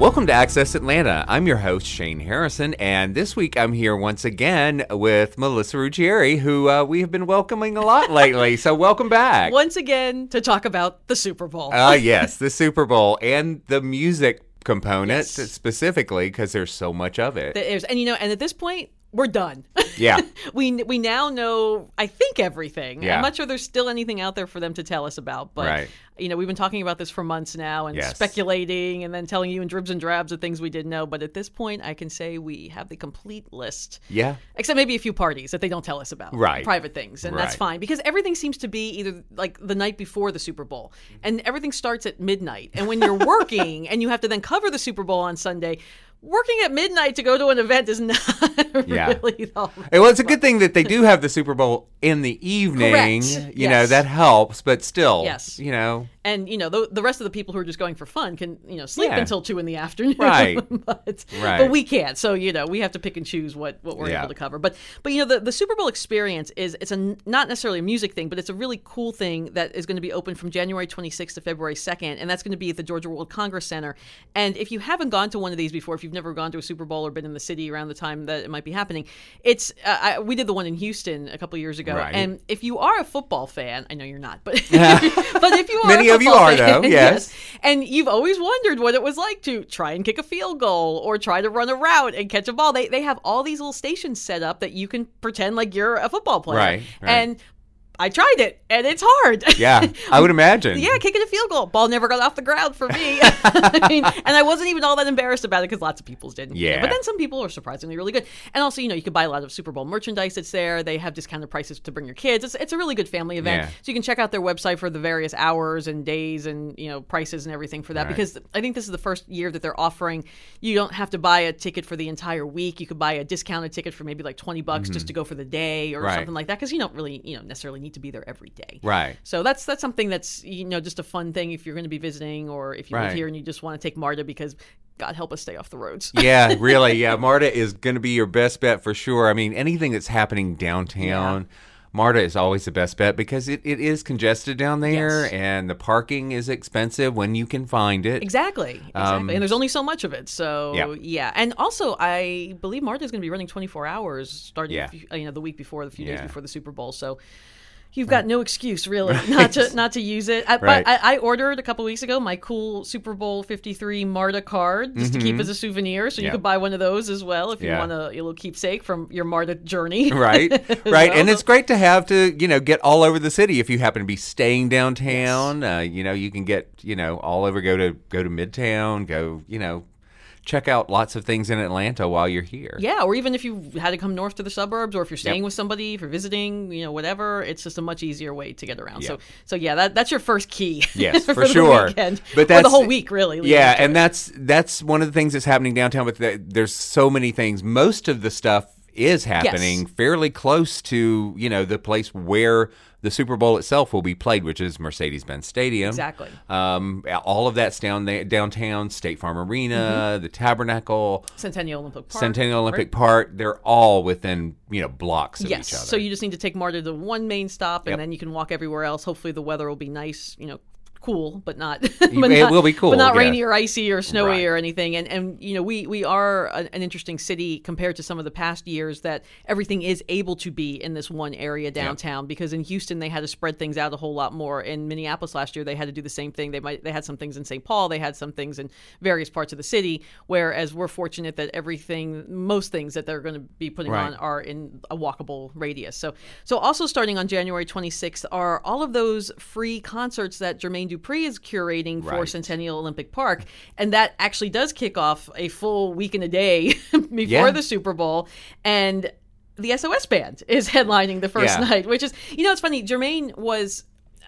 Welcome to Access Atlanta. I'm your host, Shane Harrison, and this week I'm here once again with Melissa Ruggieri, who uh, we have been welcoming a lot lately. so, welcome back. Once again, to talk about the Super Bowl. Ah, uh, yes, the Super Bowl and the music component Yes. specifically because there's so much of it. There's- and you know, and at this point, we're done. Yeah. we we now know, I think, everything. Yeah. I'm not sure there's still anything out there for them to tell us about, but Right. you know, we've been talking about this for months now and Yes. speculating and then telling you in dribs and drabs of things we didn't know. But at this point, I can say we have the complete list. Yeah. Except maybe a few parties that they don't tell us about. Right. Private things. And that's fine because everything seems to be either like the night before the Super Bowl and everything starts at midnight. And when you're working and you have to then cover the Super Bowl on Sunday, working at midnight to go to an event is not Yeah. really the Well, it's a good thing that they do have the Super Bowl in the evening. Correct. You know, that helps, but still, Yes. you know, and you know the, the rest of the people who are just going for fun can you know sleep Yeah. until two in the afternoon Right. but, Right. but we can't so you know we have to pick and choose what, what we're Yeah. able to cover but but you know the, the super bowl experience is it's a not necessarily a music thing but it's a really cool thing that is going to be open from january 26th to february 2nd and that's going to be at the georgia world congress center and if you haven't gone to one of these before if you've never gone to a super bowl or been in the city around the time that it might be happening it's uh, I, we did the one in houston a couple years ago Right. and if you are a football fan i know you're not but but if you are of you are, though, yes. And you've always wondered what it was like to try and kick a field goal or try to run a route and catch a ball. They they have all these little stations set up that you can pretend like you're a football player. Right, right. And I tried it, and it's hard. yeah, I would imagine. Yeah, kicking a field goal. Ball never got off the ground for me. I mean, and I wasn't even all that embarrassed about it because lots of people's didn't. Yeah. But then some people are surprisingly really good. And also, you know, you can buy a lot of Super Bowl merchandise that's there. They have discounted prices to bring your kids. It's, it's a really good family event. Yeah. So you can check out their website for the various hours and days and, you know, prices and everything for that. Right. Because I think this is the first year that they're offering, you don't have to buy a ticket for the entire week. You could buy a discounted ticket for maybe like 20 bucks just to go for the day or Mm-hmm. Right. something like that. Because you don't really, you know, necessarily need to be there every day. Right. So that's that's something that's you know just a fun thing if you're going to be visiting or if you Right. live here and you just want to take Marta because God help us stay off the roads. yeah, really. Yeah, Marta is going to be your best bet for sure. I mean, anything that's happening downtown, Marta is always the best bet because it, it is congested down there Yes. and the parking is expensive when you can find it. Exactly, exactly. Um, and there's only so much of it. So Yeah. yeah, and also I believe Marta is going to be running 24 hours starting Yeah. few- you know the week before, the few Yeah. days before the Super Bowl. So. You've got no excuse, really, not to not to use it. I, Right. but I, I ordered a couple weeks ago my cool Super Bowl Fifty Three Marta card just to keep as a souvenir, so you Mm-hmm. Could buy one of those as well if you want a, a little keepsake from your Marta journey. right right well. and it's great to have to you know get all over the city if you happen to be staying downtown uh, you know you can get you know all over go to go to midtown go you know check out lots of things in atlanta while you're here Yeah, or even if you had to come north to the suburbs, or if you're staying Yep. with somebody, if you're visiting, you know, whatever, it's just a much easier way to get around. Yeah. So, so yeah, that, that's your first key. Yes, for, the sure. weekend. But that's the whole week, really. Yeah, and it. that's that's one of the things that's happening downtown. But the, there's so many things. Most of the stuff is happening fairly close to you know the place where the Super Bowl itself will be played, which is Mercedes-Benz Stadium. Exactly. Um, all of that's down there, downtown, State Farm Arena, Mm-hmm. the Tabernacle, Centennial Olympic Park. Centennial Olympic? Park. They're all within you know blocks of Yes. each other. So you just need to take Marta to one main stop, and Yep. then you can walk everywhere else. Hopefully, the weather will be nice. You know. Cool, but not. It not- will be cool, but not rainy or icy or snowy Right. or anything. And and you know, we we are a, an interesting city compared to some of the past years that everything is able to be in this one area downtown. Because in Houston they had to spread things out a whole lot more. In Minneapolis last year they had to do the same thing. They might they had some things in St. Paul. They had some things in various parts of the city. Whereas we're fortunate that everything, most things that they're going to be putting Right. on are in a walkable radius. So, so also starting on January 26th are all of those free concerts that Jermaine Dupri is curating for Right. Centennial Olympic Park, and that actually does kick off a full week and a day before Yeah. the Super Bowl, and the SOS band is headlining the first Yeah. night, which is you know it's funny. Jermaine was.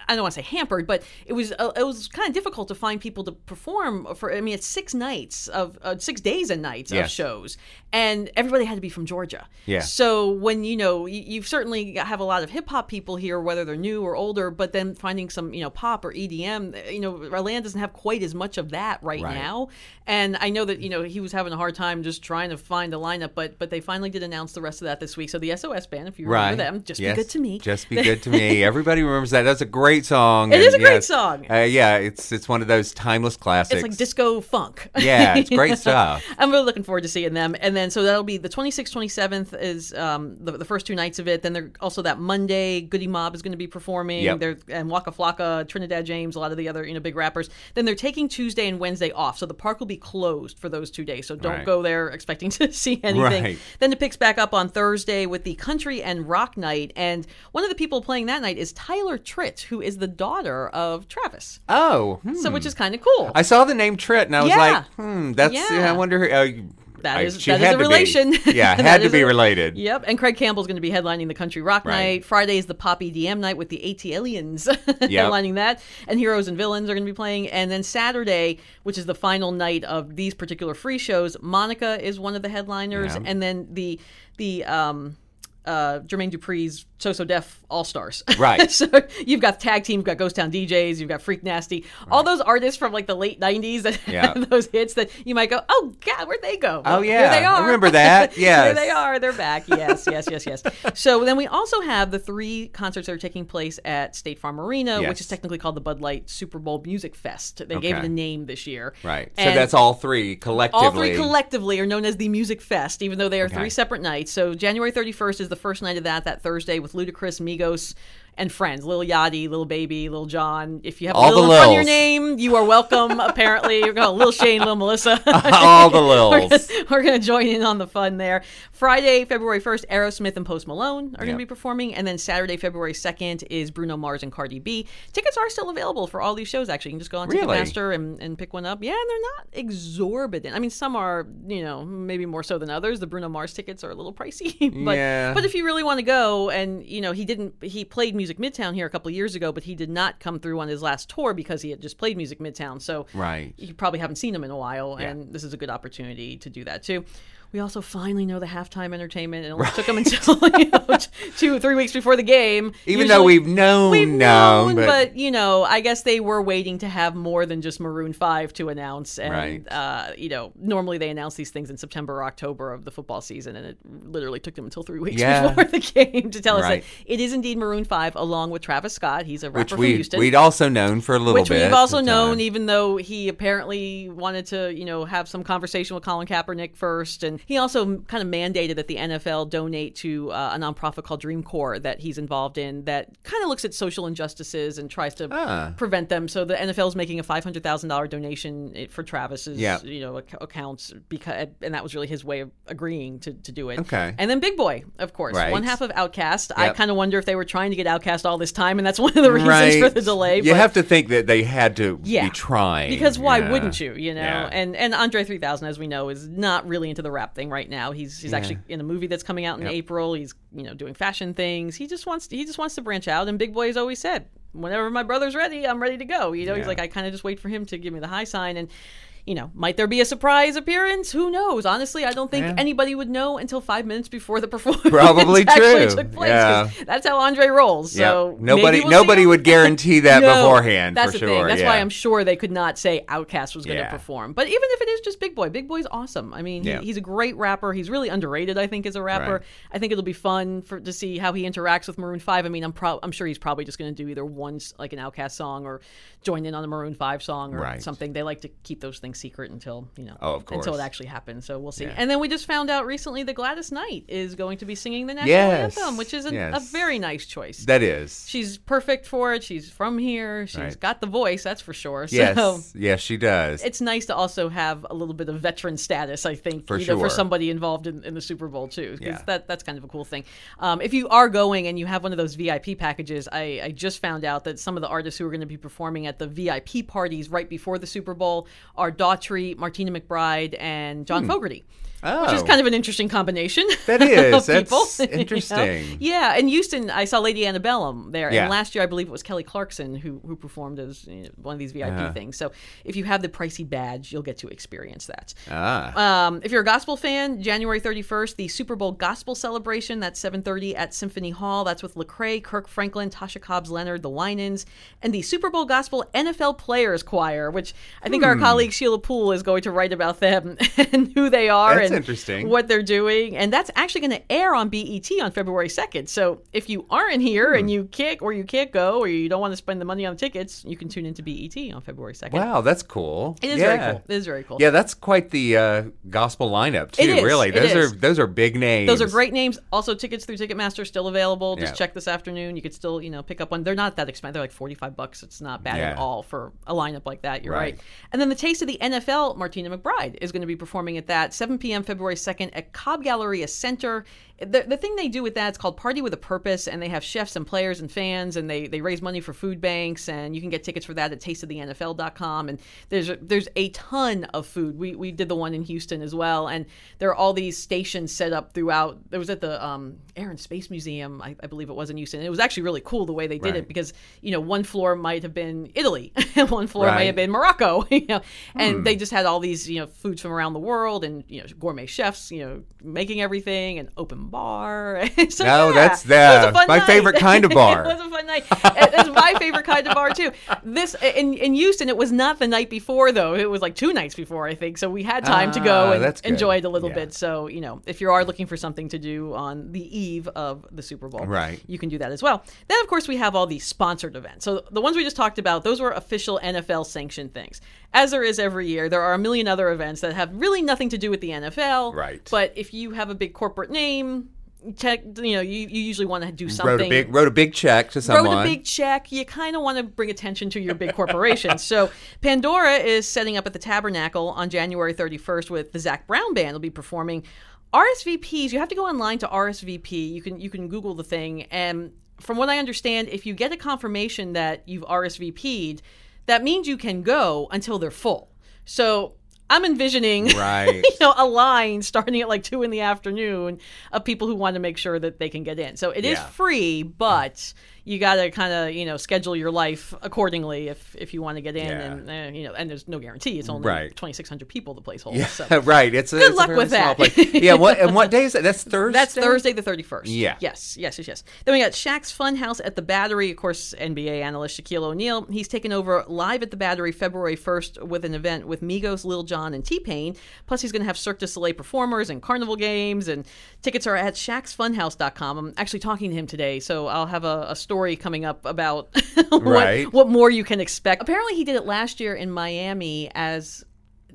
I don't want to say hampered, but it was uh, it was kind of difficult to find people to perform for. I mean, it's six nights of uh, six days and nights of shows, and everybody had to be from Georgia. Yeah. So when you know you, you certainly got have a lot of hip hop people here, whether they're new or older, but then finding some you know pop or EDM, you know, Orlando doesn't have quite as much of that right, Right. now. And I know that you know he was having a hard time just trying to find a lineup, but but they finally did announce the rest of that this week. So the SOS band, if you Right. remember them, just Yes. be good to me. Just be good to me. Everybody remembers that. That's a great song. It is a great yes, song. Uh, yeah, it's it's one of those timeless classics. It's like disco funk. Yeah, it's great stuff. I'm really looking forward to seeing them. And then, so that'll be the 26th, 27th is um, the, the first two nights of it. Then there also that Monday, Goodie Mob is going to be performing. Yep. There and Waka Flocka, Trinidad James, a lot of the other you know big rappers. Then they're taking Tuesday and Wednesday off, so the park will be closed for those two days. So don't Right. go there expecting to see anything. Right. Then it picks back up on Thursday with the Country and Rock Night, and one of the people playing that night is Tyler Tritt, who is the daughter of Travis. Oh, So which is kind of cool. I saw the name Tritt and I was Yeah. like, hmm, that's. Yeah. I wonder. Uh, that is, I- she that is had a to be. relation. Yeah, had to be a- related. Yep, and Craig Campbell's going to be headlining the Country Rock Right. Night. Friday is the Pop EDM night with the ATLiens headlining that, and Heroes and Villains are going to be playing. And then Saturday, which is the final night of these particular free shows, Monica is one of the headliners, Yeah. and then the the um. Uh, Jermaine Dupri's So So Def All Stars. Right. so you've got tag team, you've got Ghost Town DJs, you've got Freak Nasty, all those artists from like the late '90s that Yeah. those hits that you might go, "Oh God, where'd they go?" Oh, yeah. here they I are. remember that. here they are. They're back. Yes, yes, yes, yes. So then we also have the three concerts that are taking place at State Farm Arena, Yes. which is technically called the Bud Light Super Bowl Music Fest. They gave it a name this year. Right. so that's all three collectively. all three collectively are known as the Music Fest, even though they are Okay. three separate nights. So January 31st is the first night of that, that Thursday with Ludacris, Migos, and friends. Lil Yachty, Lil Baby, Lil Jon. If you have All the Lil front of your name, you are welcome, apparently. You're going Lil Shane, Lil Melissa. all the we're Lils. gonna, we're gonna join in on the fun there. Friday, February 1st, Aerosmith and Post Malone are Yep. gonna be performing. And then Saturday, February 2nd is Bruno Mars and Cardi B. Tickets are still available for all these shows, actually. You can just go on Really? Ticketmaster and, and pick one up. Yeah, and they're not exorbitant. I mean, some are, you know, maybe more so than others. The Bruno Mars tickets are a little pricey. but Yeah. but if you really want to go and, you know, he didn't he played Music Midtown here a couple of years ago, but he did not come through on his last tour because he had just played Music Midtown. So Right. you probably haven't seen him in a while, Yeah. and this is a good opportunity to do that too. We also finally know the halftime entertainment. and It only took them until you know, two, three weeks before the game. Even though we've known, We've known, known, but, but, you know, I guess they were waiting to have more than just Maroon Five to announce, and Right. uh, you know, normally they announce these things in September or October of the football season, and it literally took them until three weeks Yeah. before the game to tell us that it is indeed Maroon Five, along with Travis Scott. He's a rapper which from we Houston we'd also known for a little which bit. we've also known, time. even though he apparently wanted to, you know, have some conversation with Colin Kaepernick first, and he also kind of mandated that the NFL donate to uh, a nonprofit called Dream Corps that he's involved in that kind of looks at social injustices and tries to Ah. prevent them. So the NFL is making a five hundred thousand dollar donation eh, for Travis's, Yeah. you know, ac- accounts because, and that was really his way of agreeing to, to do it. Okay. And then Big Boi, of course, Right. one half of Outkast. I kind of wonder if they were trying to get Outkast all this time, and that's one of the reasons right. for the delay. You have to think that they had to Yeah. be trying. because why Yeah. wouldn't you? You know, Yeah. and and Andre 3000, as we know, is not really into the rap thing right now. He's he's actually in a movie that's coming out in Yep. April. He's you know doing fashion things. He just wants he just wants to branch out. And Big Boi has always said, whenever my brother's ready, I'm ready to go. You know, he's like I kind of just wait for him to give me the high sign and. You know, might there be a surprise appearance? Who knows? Honestly, I don't think Yeah. anybody would know until five minutes before the performance Probably actually true. took place. Yeah. That's how Andre rolls. So Yep. nobody we'll nobody would guarantee that No, beforehand That's for the sure. thing. That's yeah. why I'm sure they could not say Outkast was going to perform. But even if it is just Big Boi, Big Boi's awesome. I mean, he, he's a great rapper. He's really underrated, I think, as a rapper. Right. I think it'll be fun for to see how he interacts with Maroon Five. I mean, I'm pro- I'm sure he's probably just going to do either one like an Outkast song or join in on a Maroon Five song or Right. something. They like to keep those things secret until you know Oh, of course. until it actually happens. So we'll see. Yeah. And then we just found out recently that Gladys Knight is going to be singing the national Yes. anthem, which is a Yes. very nice choice. that is. She's perfect for it. She's from here. She's Right. got the voice, that's for sure. So yes, yes, she does. it's nice to also have a little bit of veteran status, I think, For sure. for somebody involved in, in the Super Bowl too. Yeah. that that's kind of a cool thing. Um, if you are going and you have one of those VIP packages, I, I just found out that some of the artists who are going to be performing at the VIP parties right before the Super Bowl are Daughtry, Martina McBride, and John hmm. Fogerty. Which is Oh. kind of an interesting combination. That is. of people, That's you know? interesting. Yeah, in Houston, I saw Lady Antebellum there, Yeah. and last year I believe it was Kelly Clarkson who who performed as you know, one of these VIP Uh-huh. things. So if you have the pricey badge, you'll get to experience that. ah. Um, if you're a gospel fan, January 31st, the Super Bowl Gospel Celebration. That's 7:30 at Symphony Hall. That's with Lecrae, Kirk Franklin, Tasha Cobbs Leonard, the Winans, and the Super Bowl Gospel NFL Players Choir, which I think Hmm. our colleague Sheila Poole is going to write about them and who they are That's and interesting. what they're doing. And that's actually going to air on BET on February 2nd. So if you aren't here Hmm. and you can't or you can't go or you don't want to spend the money on tickets, you can tune into BET on February 2nd. wow, that's cool. It is yeah. very cool. It is very cool. Yeah, that's quite the uh, gospel lineup too. Really, those are those are big names. Those are great names. Also, tickets through Ticketmaster still available. Just Yeah. check this afternoon. You could still, you know, pick up one. They're not that expensive. They're like forty-five bucks. It's not bad at all for a lineup like that. You're right. Right. And then the Taste of the NFL. Martina McBride is going to be performing at that 7 p.m. February 2nd at Cobb Galleria Center. The, the thing they do with that is called Party with a Purpose, and they have chefs and players and fans, and they they raise money for food banks, and you can get tickets for that at tasteofthenfl.com. And there's a, there's a ton of food. We we did the one in Houston as well, and there are all these stations set up throughout. There was at the um, Air and Space Museum, I, I believe it was in Houston. It was actually really cool the way they did it because you know one floor might have been Italy, and one floor might have been Morocco, you know, and Hmm. they just had all these you know foods from around the world and you know gourmet chefs, you know, making everything and open bar. so, No, yeah, that's it was a fun my night. favorite kind of bar. it was a fun night. It's my favorite kind of bar too. This in in Houston, it was not the night before though. It was like two nights before, I think. So we had time to go Ah, and that's enjoy it a little Yeah. bit. So you know, if you are looking for something to do on the eve of the Super Bowl, Right. you can do that as well. Then, of course, we have all these sponsored events. So the ones we just talked about, those were official NFL sanctioned things. As there is every year, there are a million other events that have really nothing to do with the NFL. Right. But if you have a big corporate name, check, you know, you, you usually want to do something wrote a big wrote a big check to someone. wrote a big check. You kind of want to bring attention to your big corporation. so Pandora is setting up at the Tabernacle on January 31st with the Zac Brown Band. Will be performing. RSVPs. You have to go online to RSVP. You can you can Google the thing, and from what I understand, if you get a confirmation that you've RSVP'd, that means you can go until they're full. So. I'm envisioning, Right. you know, a line starting at like two in the afternoon of people who want to make sure that they can get in. So it is Yeah. free, but you got to kind of you know schedule your life accordingly if if you want to get in, Yeah. and uh, you know, and there's no guarantee. It's only Right. 2,600 people the place holds. Yeah, So. right. It's a, Good it's luck with that. place. Yeah. What and what day is that? That's Thursday. That's Thursday the 31st. Yeah. Yes, yes, yes, yes. Then we got Shaq's Funhouse at the Battery. Of course, NBA analyst Shaquille O'Neal. He's taking over live at the Battery February 1st with an event with Migos, Lil Jon, and T Pain. Plus, he's going to have Cirque du Soleil performers and carnival games. And tickets are at shaqsfunhouse.com. I'm actually talking to him today, so I'll have a, a story coming up about what, Right. what more you can expect. Apparently, he did it last year in Miami as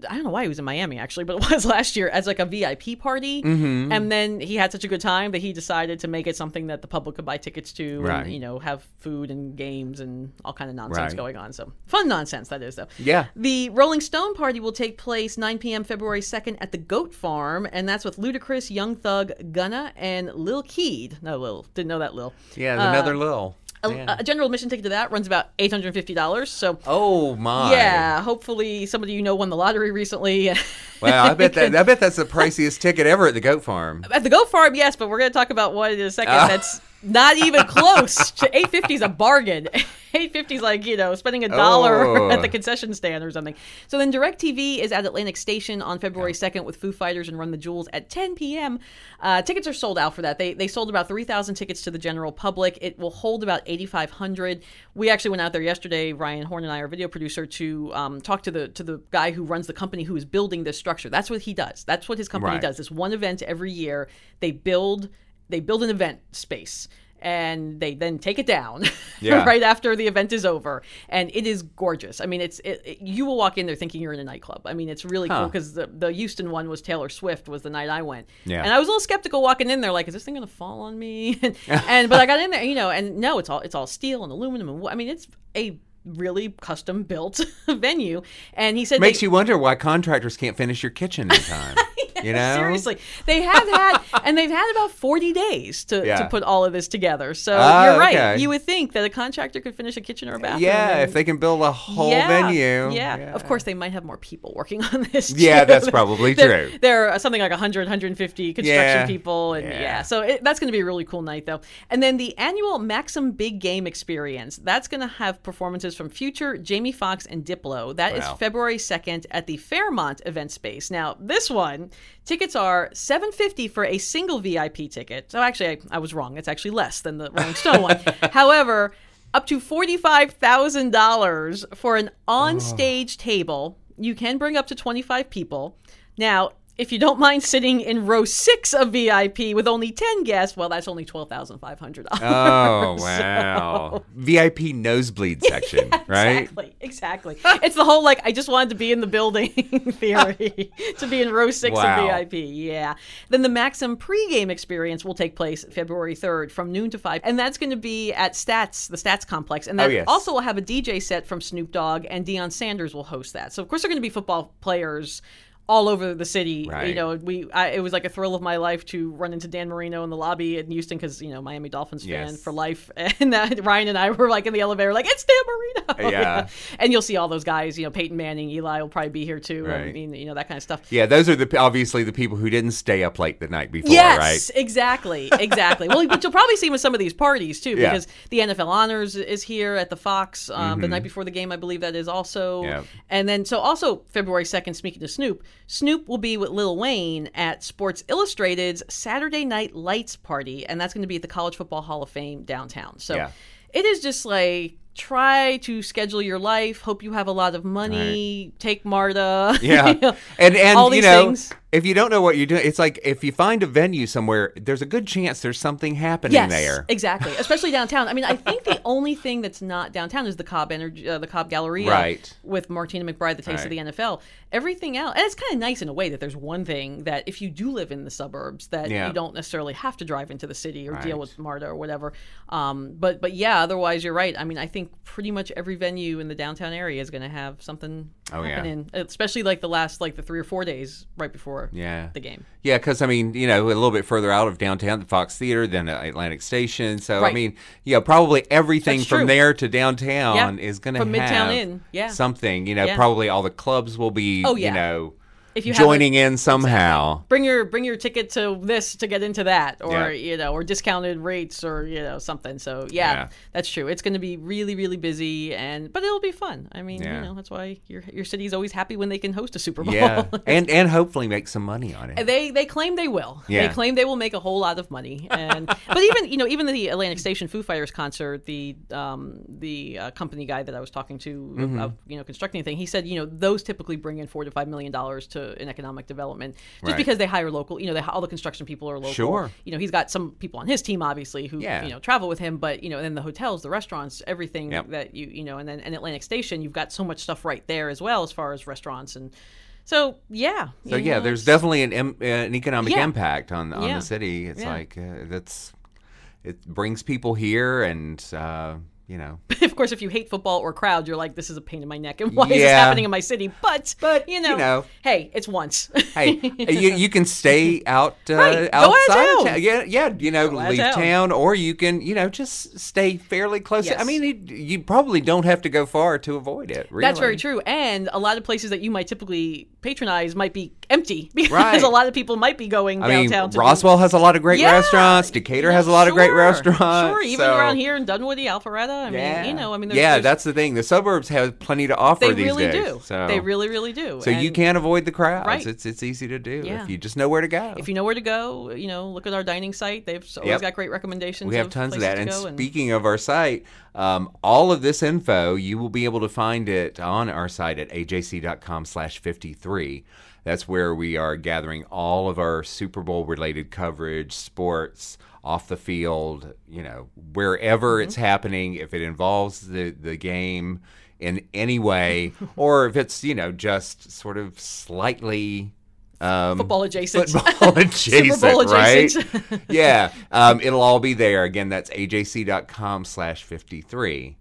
I don't know why he was in Miami actually, but it was last year as like a VIP party. Mm-hmm. And then he had such a good time that he decided to make it something that the public could buy tickets to Right. and, you know, have food and games and all kind of nonsense Right. going on. So fun nonsense that is though. Yeah. The Rolling Stone party will take place 9 p.m. February 2nd at the Goat Farm, and that's with Ludacris, Young Thug, Gunna, and Lil Keed. No, Lil. Didn't know that Lil. Yeah, another little. A, a general admission ticket to that runs about $850. So oh my. yeah, hopefully somebody you know won the lottery recently. Wow. I bet that. I bet that's the priciest ticket ever at the goat farm. At the Goat Farm, yes, but we're going to talk about one in a second. Ah. That's Not even close. 850 is a bargain. 850 is like, you know, spending a dollar Oh. at the concession stand or something. So then DirecTV is at Atlantic Station on February 2nd with Foo Fighters and Run the Jewels at 10 p.m. Uh, tickets are sold out for that. They, they sold about 3,000 tickets to the general public. It will hold about 8,500. We actually went out there yesterday, Ryan Horn and I, our video producer, to um, talk to the to the guy who runs the company who is building this structure. That's what he does. That's what his company Right. does. This one event every year. They build they build an event space and they then take it down Yeah. right after the event is over. And it is gorgeous. I mean it's it, it- you will walk in there thinking you're in a nightclub. I mean it's really cool because the, the houston one was taylor swift was the night i went. Yeah. and i was a little skeptical walking in there like is this thing gonna fall on me? And, and but i got in there you know and no it's all it's all steel and aluminum and i mean it's a really custom built venue. And he said Makes they- you wonder why contractors can't finish your kitchen in time. you know? Seriously, they have had, and they've had about forty days to, Yeah. to put all of this together. So Ah, you're right. okay. You would think that a contractor could finish a kitchen or a bathroom. Yeah, and- if they can build a whole yeah, venue. Yeah. of course they might have more people working on this. Yeah, too. that's probably There- true. There are something like 100, 150 construction Yeah. people, and yeah, Yeah. so it, that's going to be a really cool night though. And then the annual Maxim Big Game Experience that's going to have performances from Future, Jamie Foxx, and Diplo. That is Wow. February second at the Fairmont Event Space. Now this one, tickets are seven fifty for a single VIP ticket. So actually, I, I was wrong. It's actually less than the Rolling Stone one. Oh. However. Up to forty-five thousand dollars for an oh. on-stage table. You can bring up to twenty-five people. Now, if you don't mind sitting in row six of VIP with only ten guests, well, that's only twelve thousand five hundred dollars. Oh wow! VIP nosebleed section, right? Exactly, exactly. it's the whole like I just wanted to be in the building theory to be in row six Wow. of VIP. Yeah. Then the Maxim pregame experience will take place February third from noon to five, and that's going to be at Stats, the Stats complex, and oh, that Oh, yes. also will have a DJ set from Snoop Dogg and Deion Sanders will host that. So of course they're going to be football players. All over the city, you know. We I, it was like a thrill of my life to run into Dan Marino in the lobby in Houston because you know Miami Dolphins fan for life, and that Ryan and I were like in the elevator, like it's Dan Marino, Yeah. and you'll see all those guys. You know, Peyton Manning, Eli will probably be here too. I mean, you know that kind of stuff. Yeah, those are the obviously the people who didn't stay up late the night before, Yes, right? exactly, exactly. well, but you'll probably see him at some of these parties too, Yeah. because the NFL Honors is here at the Fox um, the night before the game. I believe that is also. Mm-hmm. And then, so also February second. Speaking to Snoop, Snoop will be with Lil Wayne at Sports Illustrated's Saturday Night Lights party, and that's going to be at the College Football Hall of Fame downtown. So Yeah. it is just like. Try to schedule your life. Hope you have a lot of money. Take Marta. Yeah, you know, and and all you these know, things. if you don't know what you're doing, it's like if you find a venue somewhere, there's a good chance there's something happening yes, there. exactly. Especially downtown. I mean, I think the only thing that's not downtown is the Cobb Energy, uh, the Cobb Galleria, Right. With Martina McBride, the Taste of the NFL. Everything else, and it's kind of nice in a way that there's one thing that if you do live in the suburbs, that Yeah. you don't necessarily have to drive into the city or deal with MARTA or whatever. Um, but but yeah, otherwise you're right. I mean, I think pretty much every venue in the downtown area is going to have something Oh, yeah. happening, especially like the last like the three or four days right before Yeah. the game. Yeah, because I mean, you know, a little bit further out of downtown, the Fox Theater, then the Atlantic Station. So I Right. mean, yeah, probably everything That's from true. there to downtown Yeah. is going to have Midtown in, yeah. something. You know, Yeah. probably all the clubs will be, Oh, yeah. you know, If you joining in somehow. bring your bring your ticket to this to get into that or Yeah. you know or discounted rates or you know something so yeah, Yeah. that's true it's going to be really really busy and but it'll be fun i mean Yeah. you know that's why your your city's always happy when they can host a super bowl Yeah, and and hopefully make some money on it. they they claim they will. Yeah. They claim they will make a whole lot of money. And but even you know even the Atlantic Station Foo Fighters concert, the um, the uh, company guy that I was talking to Mm-hmm. about you know constructing thing, he said you know those typically bring in four to five million dollars to an economic development just Right. because they hire local. You know, they, all the construction people are local. Sure. You know, he's got some people on his team obviously who Yeah. you know travel with him, but you know, then the hotels, the restaurants, everything Yep. that you you know, and then and Atlantic Station, you've got so much stuff right there as well as far as restaurants and. So yeah, So yeah, know, there's definitely an em- uh, an economic Yeah. impact on on Yeah. the city. It's like uh, that's it brings people here, and uh, you know, of course, if you hate football or crowd, you're like, this is a pain in my neck, and why is this happening in my city? But, But, you know, you know. hey, it's once. hey, you you can stay out uh, Right, go out of outside town. town. Yeah, yeah, you know, leave town. town. or you can you know just stay fairly close. Yes. I mean, it, you probably don't have to go far to avoid it. Really. That's very true. And a lot of places that you might typically patronize might be empty because Right. a lot of people might be going I mean, downtown. to do- Roswell has a lot of great Yeah, restaurants. Decatur yeah, has a lot of great sure, restaurants. Sure, even so- around here in Dunwoody, Alpharetta. I mean, you know, I mean, there's, yeah, there's- that's the thing. The suburbs have plenty to offer they these really days. do. So They really, really do. So you can't avoid the crowds. Right. It's it's easy to do Yeah. if you just know where to go. If you know where to go, you know, look at our dining site. They've always Yep. got great recommendations. we have of tons of that. And go and- speaking of our site, um, all of this info you will be able to find it on our site at ajc.com/53. That's where we are gathering all of our Super Bowl related coverage, sports, off the field, you know, wherever Mm-hmm. it's happening. If it involves the the game in any way, or if it's you know just sort of slightly. Um, Football adjacent. Football adjacent, Super Bowl right? yeah, um, it'll all be there. Again, that's ajc.com slash 53.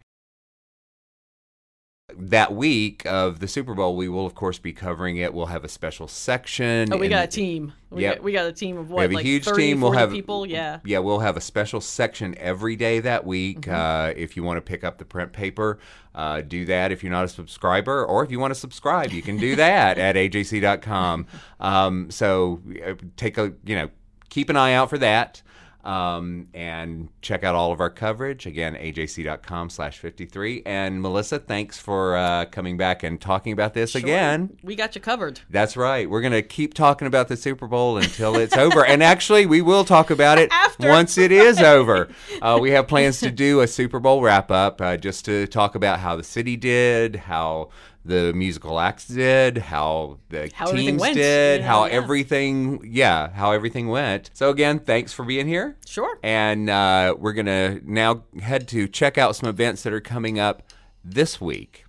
That week of the Super Bowl, we will, of course, be covering it. We'll have a special section. Oh, we got a team. We, Yep. got, we got a team of we what, have a like huge 30, team. We'll have people. Yeah. yeah. We'll have a special section every day that week. Mm-hmm. Uh, if you want to pick up the print paper, uh, do that. If you're not a subscriber, or if you want to subscribe, you can do that at ajc.com. Um, so uh, take a you know keep an eye out for that. Um, and check out all of our coverage again ajc.com slash 53 and melissa thanks for uh, coming back and talking about this again We got you covered. that's right. We're going to keep talking about the Super Bowl until it's over. And actually, we will talk about it After. once it is over. Uh, we have plans to do a Super Bowl wrap up uh, just to talk about how the city did, how the musical acts did, how the How teams did, know, how yeah. everything, yeah, how everything went. So, again, thanks for being here. Sure. And uh, we're going to now head to check out some events that are coming up this week.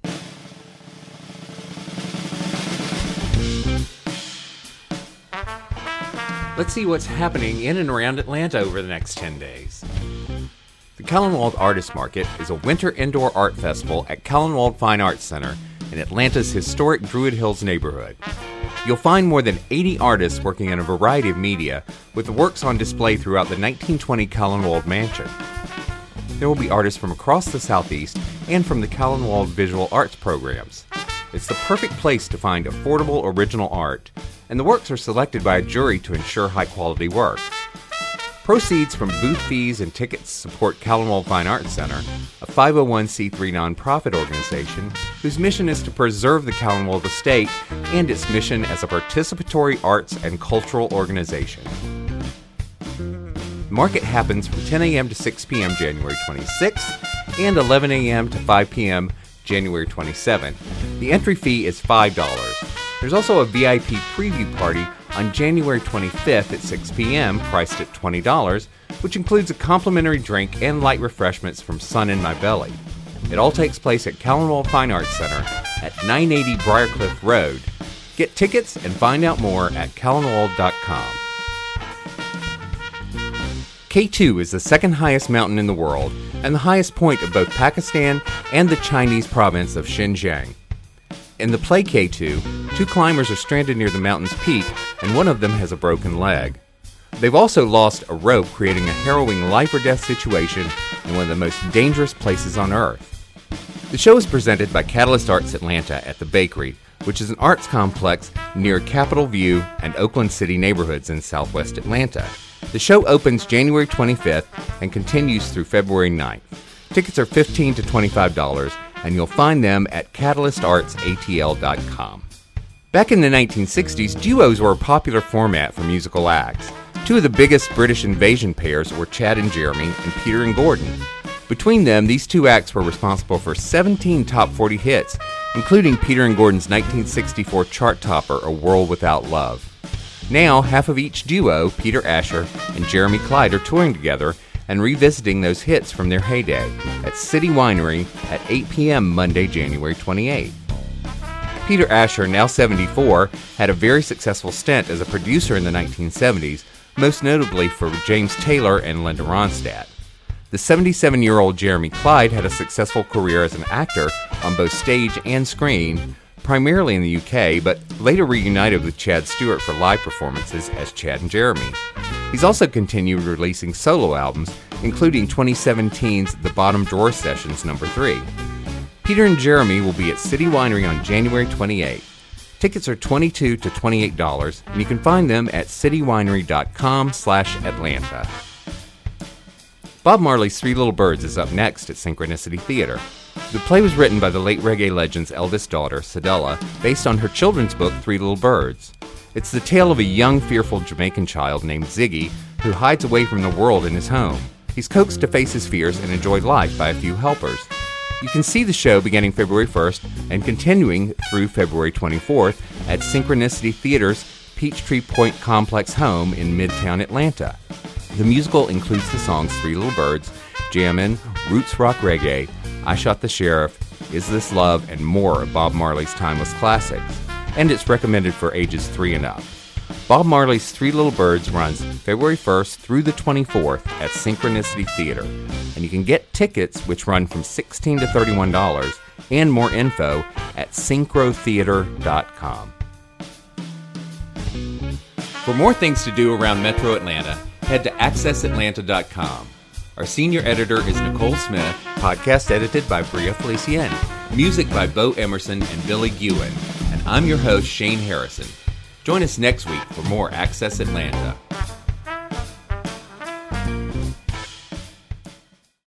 Let's see what's happening in and around Atlanta over the next 10 days. The Callanwolde Artist Market is a winter indoor art festival at Callanwolde Fine Arts Center in Atlanta's historic Druid Hills neighborhood. You'll find more than 80 artists working in a variety of media, with works on display throughout the 1920 Callanwolde mansion. There will be artists from across the Southeast and from the Callanwolde Visual Arts programs. It's the perfect place to find affordable original art, and the works are selected by a jury to ensure high quality work. Proceeds from booth fees and tickets support Callanwolde Fine Arts Center, a 501c3 nonprofit organization whose mission is to preserve the Callanwolde estate and its mission as a participatory arts and cultural organization. Market happens from 10 a.m. to 6 p.m. January 26th and 11 a.m. to 5 p.m. January 27th. The entry fee is $5. There's also a VIP preview party on January 25th at 6 p.m., priced at $20, which includes a complimentary drink and light refreshments from Sun in My Belly. It all takes place at Callanwolde Fine Arts Center at 980 Briarcliff Road. Get tickets and find out more at callanwolde.com. K2 is the second highest mountain in the world and the highest point of both Pakistan and the Chinese province of Xinjiang. In the play K2, two climbers are stranded near the mountain's peak and one of them has a broken leg. They've also lost a rope, creating a harrowing life or death situation in one of the most dangerous places on Earth. The show is presented by Catalyst Arts Atlanta at the Bakery, which is an arts complex near Capitol View and Oakland City neighborhoods in southwest Atlanta. The show opens January 25th and continues through February 9th. Tickets are 15 to $25, and you'll find them at catalystartsatl.com. Back in the 1960s, duos were a popular format for musical acts. Two of the biggest British invasion pairs were Chad and Jeremy and Peter and Gordon. Between them, these two acts were responsible for 17 top 40 hits, including Peter and Gordon's 1964 chart topper, A World Without Love. Now, half of each duo, Peter Asher and Jeremy Clyde, are touring together and revisiting those hits from their heyday at City Winery at 8 p.m. Monday, January 28. Peter Asher, now 74, had a very successful stint as a producer in the 1970s, most notably for James Taylor and Linda Ronstadt. The 77 year old Jeremy Clyde had a successful career as an actor on both stage and screen, primarily in the UK, but later reunited with Chad Stewart for live performances as Chad and Jeremy. He's also continued releasing solo albums, including 2017's The Bottom Drawer Sessions number 3. Peter and Jeremy will be at City Winery on January 28. Tickets are 22 to $28, and you can find them at citywinery.com slash Atlanta. Bob Marley's Three Little Birds is up next at Synchronicity Theater. The play was written by the late reggae legend's eldest daughter, Cedella, based on her children's book, Three Little Birds. It's the tale of a young, fearful Jamaican child named Ziggy who hides away from the world in his home. He's coaxed to face his fears and enjoy life by a few helpers. You can see the show beginning February 1st and continuing through February 24th at Synchronicity Theater's Peachtree Point Complex home in Midtown Atlanta. The musical includes the songs Three Little Birds, Jammin', Roots Rock Reggae, I Shot the Sheriff, Is This Love, and more of Bob Marley's timeless classics. And it's recommended for ages 3 and up. Bob Marley's Three Little Birds runs February 1st through the 24th at Synchronicity Theater. And you can get tickets, which run from 16 to $31, and more info at synchrotheater.com. For more things to do around Metro Atlanta, head to accessatlanta.com. Our senior editor is Nicole Smith, podcast edited by Bria Felicien, music by Bo Emerson and Billy Gewen, and I'm your host, Shane Harrison. Join us next week for more Access Atlanta.